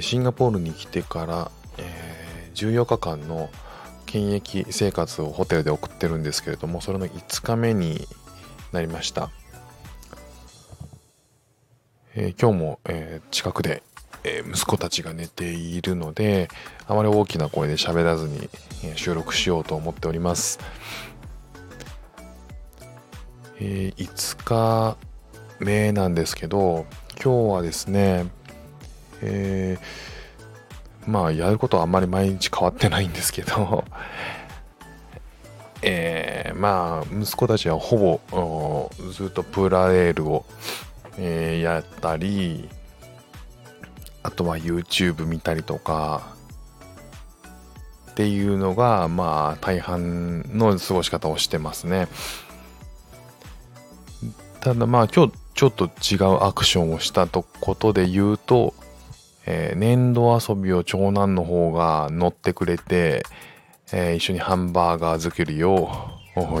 シンガポールに来てから、えー、14日間の検疫生活をホテルで送ってるんですけれどもそれの5日目になりました、えー、今日も、えー、近くで、え息子たちが寝ているのであまり大きな声で喋らずに、え収録しようと思っております、え5日目なんですけど今日はですねえー、まあやることはあんまり毎日変わってないんですけど えー、まあ息子たちはほぼずっとプラレールを、えー、やったりあとは YouTube 見たりとかっていうのがまあ大半の過ごし方をしてますね。ただまあ今日ちょっと違うアクションをしたとことで言うとえー、粘土遊びを長男の方が乗ってくれて、えー、一緒にハンバーガー作りを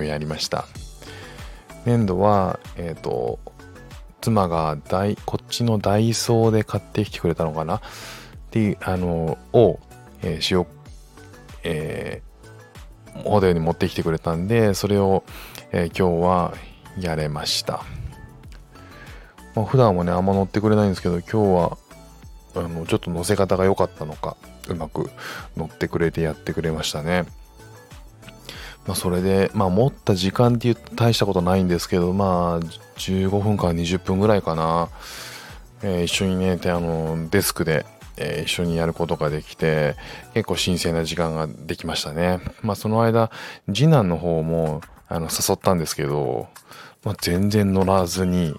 やりました。粘土は、えっ、ー、と、妻が大こっちのダイソーで買ってきてくれたのかな？っていう、あの、を、えー、塩、えー、ホテルに持ってきてくれたんで、それを、えー、今日はやれました。まあ、普段はね、あんま乗ってくれないんですけど、今日はあのちょっと乗せ方が良かったのかうまく乗ってくれてやってくれましたね。まあ、それで、まあ、持った時間っていうと大したことないんですけど、まあ、15分から20分ぐらいかな、えー、一緒にね、あのデスクで、えー、一緒にやることができて、結構神聖な時間ができましたね。まあ、その間、次男の方もあの誘ったんですけど、まあ、全然乗らずに、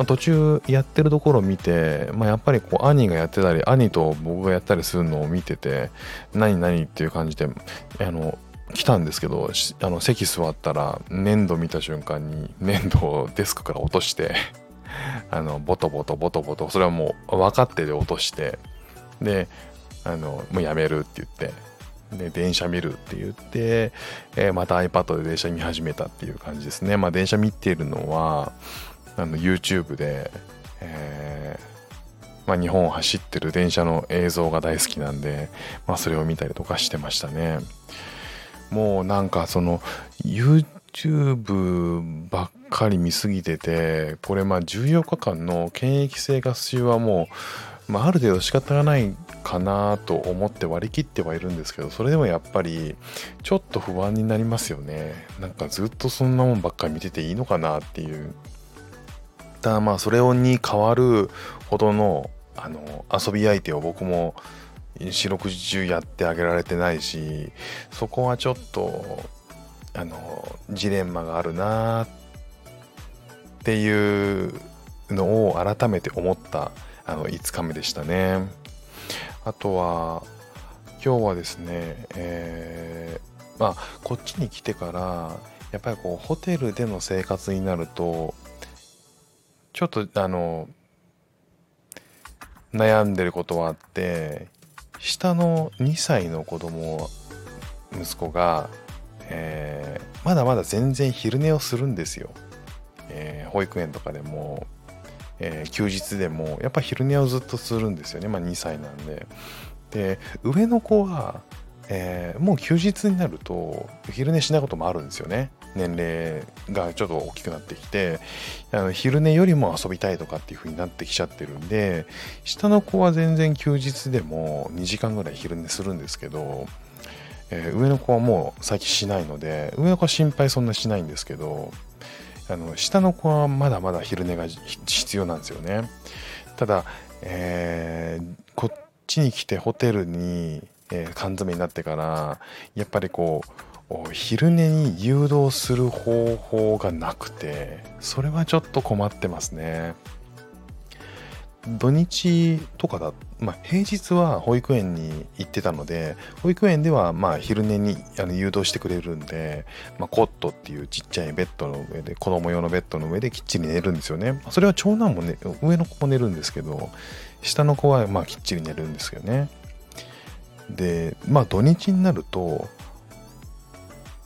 まあ、途中やってるところを見て、まあ、やっぱりこう兄がやってたり兄と僕がやったりするのを見てて何何っていう感じであの来たんですけどあの席座ったら粘土見た瞬間に粘土をデスクから落として あのボトボトボトボトそれはもう分かってで落としてであのもうやめるって言ってで電車見るって言って、えー、また iPad で電車見始めたっていう感じですね。まあ電車見てるのはあの YouTube で、えー、まあ、日本を走ってる電車の映像が大好きなんで、まあ、それを見たりとかしてましたね。もうなんかその YouTube ばっかり見すぎててこれまあ14日間の検疫生活中はもう、まあ、ある程度仕方がないかなと思って割り切ってはいるんですけどそれでもやっぱりちょっと不安になりますよねなんかずっとそんなもんばっかり見てていいのかなっていうだまあそれに変わるほどのあの遊び相手を僕も四六時中やってあげられてないしそこはちょっとあのジレンマがあるなっていうのを改めて思ったあの5日目でしたね。あとは今日はですね、えー、まあこっちに来てからやっぱりこうホテルでの生活になるとちょっとあの悩んでることはあって下の2歳の子供息子が、えー、まだまだ全然昼寝をするんですよ、えー、保育園とかでも、えー、休日でもやっぱ昼寝をずっとするんですよね。まあ2歳なんで。で上の子はえ、もう休日になると昼寝しないこともあるんですよね。年齢がちょっと大きくなってきてあの昼寝よりも遊びたいとかっていう風になってきちゃってるんで下の子は全然休日でも2時間ぐらい昼寝するんですけど、えー、上の子はもう最近しないので上の子は心配そんなしないんですけどあの下の子はまだまだ昼寝が必要なんですよね。ただ、えー、こっちに来てホテルにえー、缶詰になってからやっぱりこう昼寝に誘導する方法がなくてそれはちょっと困ってますね。土日とかだ、まあ、平日は保育園に行ってたので保育園ではまあ昼寝にあの誘導してくれるんで、まあ、コットっていうちっちゃいベッドの上で子供用のベッドの上できっちり寝るんですよね。それは長男もね上の子も寝るんですけど下の子はまあきっちり寝るんですよね。でまあ土日になると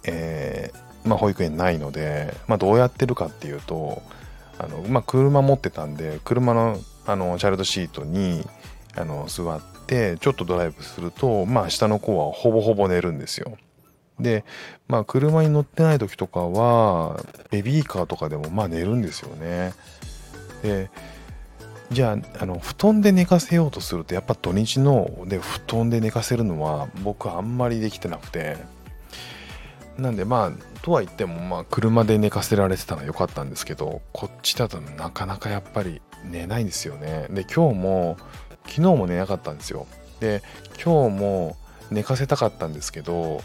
えー、まあ保育園ないので、まあ、どうやってるかっていうとあの、まあ、車持ってたんで車のあのチャイルドシートにあの座ってちょっとドライブするとまあ下の子はほぼほぼ寝るんですよ。でまあ車に乗ってない時とかはベビーカーとかでもまあ寝るんですよね。でじゃああの布団で寝かせようとするとやっぱ土日ので布団で寝かせるのは僕あんまりできてなくてなんでまあとは言ってもまあ車で寝かせられてたのは良かったんですけどこっちだとなかなかやっぱり寝ないんですよね。で今日も昨日も寝なかったんですよ。で今日も寝かせたかったんですけど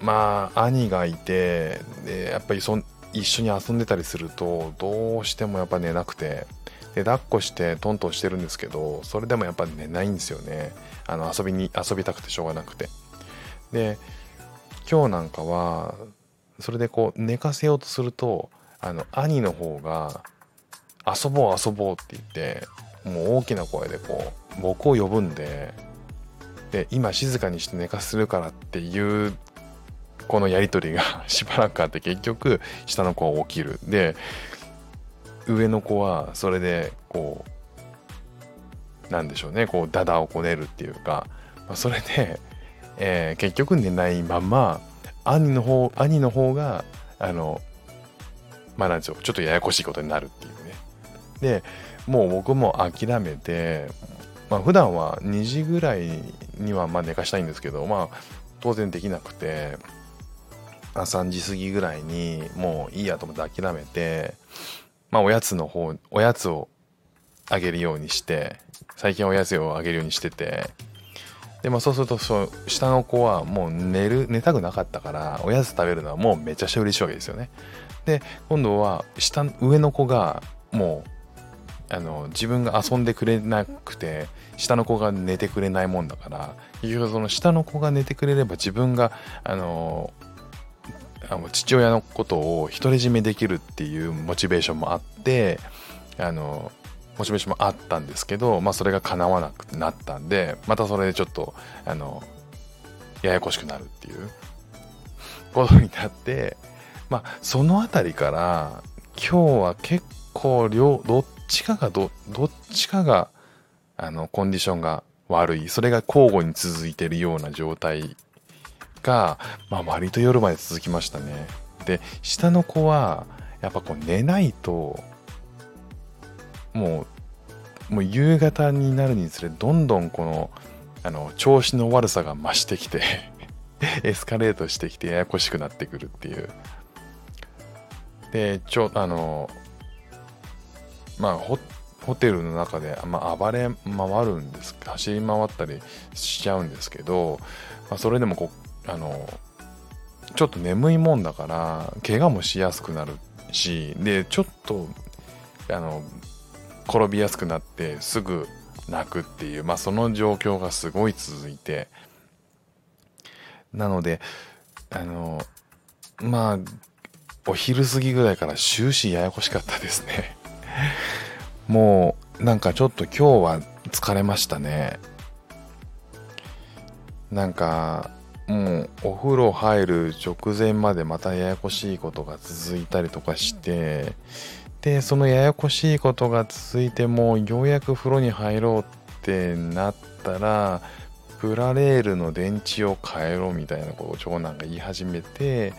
まあ兄がいてでやっぱりそ一緒に遊んでたりするとどうしてもやっぱ寝なくてで抱っこしてトントンしてるんですけどそれでもやっぱ寝ないんですよね。あの遊びに遊びたくてしょうがなくて。で今日なんかはそれでこう寝かせようとするとあの兄の方が遊ぼう遊ぼうって言ってもう大きな声でこう僕を呼ぶんでで今静かにして寝かせるからっていうこのやり取りが しばらくあって結局下の子は起きる。で上の子はそれでこうなんでしょうねこうダダをこねるっていうか、まあ、それで、えー、結局寝ないまま兄の方兄の方があのまあなんでしょうちょっとややこしいことになるっていうね。でもう僕も諦めてまあ普段は2時ぐらいにはまあ寝かしたいんですけどまあ当然できなくて3時過ぎぐらいにもういいやと思って諦めてまあ、おやつの方、おやつをあげるようにして、最近おやつをあげるようにしてて、で、まあそうすると、そ下の子はもう寝る、寝たくなかったから、おやつ食べるのはもうめちゃくちゃ嬉しいわけですよね。で、今度は下、上の子がもう、あの、自分が遊んでくれなくて、下の子が寝てくれないもんだから、結局その下の子が寝てくれれば自分が、あの、あの父親のことを独り占めできるっていうモチベーションもあってあのモチベーションもあったんですけど、まあ、それが叶わなくなったんでまたそれでちょっとあのややこしくなるっていうことになってまあその辺りから今日は結構両どっちかがどどっちかがあのコンディションが悪いそれが交互に続いてるような状態が、まあ、割と夜まで続きましたね。で、下の子は、やっぱこう寝ないと、もう、もう夕方になるにつれ、どんどんこの、あの、調子の悪さが増してきて エスカレートしてきてややこしくなってくるっていう。で、ちょ、あの、まあ、ホホテルの中で、まあ、暴れ回るんです走り回ったりしちゃうんですけど、まあ、それでもこあのちょっと眠いもんだから怪我もしやすくなるしでちょっとあの転びやすくなってすぐ泣くっていう、まあ、その状況がすごい続いて。なのであのまあお昼過ぎぐらいから終始ややこしかったですね。もうなんかちょっと今日は疲れましたね。なんかもうお風呂入る直前までまたややこしいことが続いたりとかしてでそのややこしいことが続いてもようやく風呂に入ろうってなったらプラレールの電池を変えろみたいなことを長男が言い始めて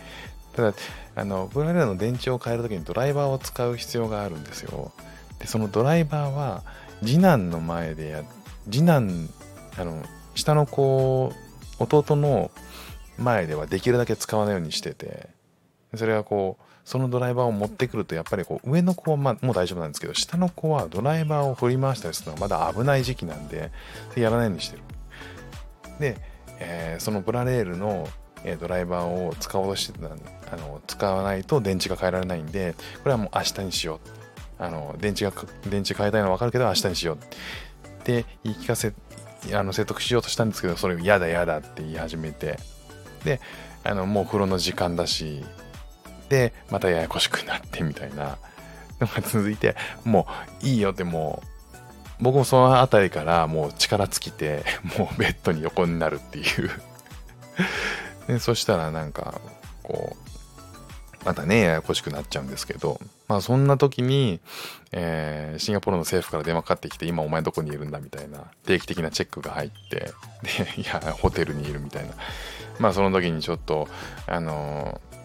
ただあのプラレールの電池を変える時にドライバーを使う必要があるんですよ。でそのドライバーは次男の前でや次男あの下の子弟の前ではできるだけ使わないようにしててそれはこうそのドライバーを持ってくるとやっぱりこう上の子はまもう大丈夫なんですけど下の子はドライバーを振り回したりするのがまだ危ない時期なんでやらないようにしてる。で、えー、そのプラレールのドライバーを使おうとしてたあの使わないと電池が変えられないんでこれはもう明日にしよう。あの電池が電池変えたいのは分かるけど明日にしよう。って言い聞かせあの説得しようとしたんですけどそれ嫌だ嫌だって言い始めて。であのもう風呂の時間だしでまたややこしくなってみたいな のが続いてもういいよってもう僕もその辺りからもう力尽きて もうベッドに横になるっていう。でそしたらなんかこうまたねややこしくなっちゃうんですけどまあそんな時に、えー、シンガポールの政府から電話かかってきて今お前どこにいるんだみたいな定期的なチェックが入ってでいやホテルにいるみたいな。まあその時にちょっとあのー、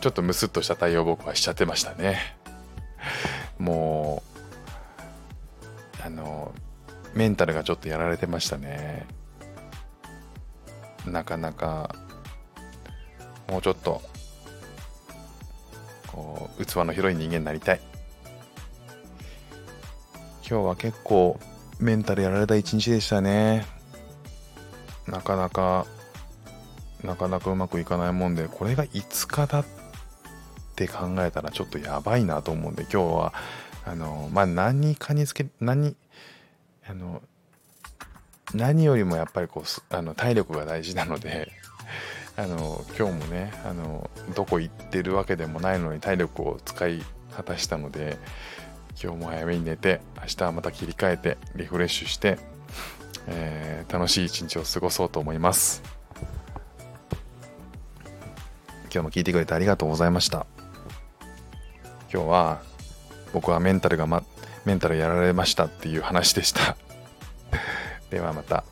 ちょっとムスッとした対応僕はしちゃってましたね。もうあの、メンタルがちょっとやられてましたね。なかなかもうちょっとこう器の広い人間になりたい。今日は結構メンタルやられた一日でしたね。なかなかなかなかうまくいかないもんでこれが5日だって考えたらちょっとやばいなと思うんで今日はあのまあ何かにつけ何あの何よりもやっぱりこうあの体力が大事なので あの今日もねあのどこ行ってるわけでもないのに体力を使い果たしたので今日も早めに寝て明日はまた切り替えてリフレッシュして、えー、楽しい一日を過ごそうと思います。今日も聞いてくれてありがとうございました。今日は僕はメンタルが、ま、メンタルやられましたっていう話でした ではまた。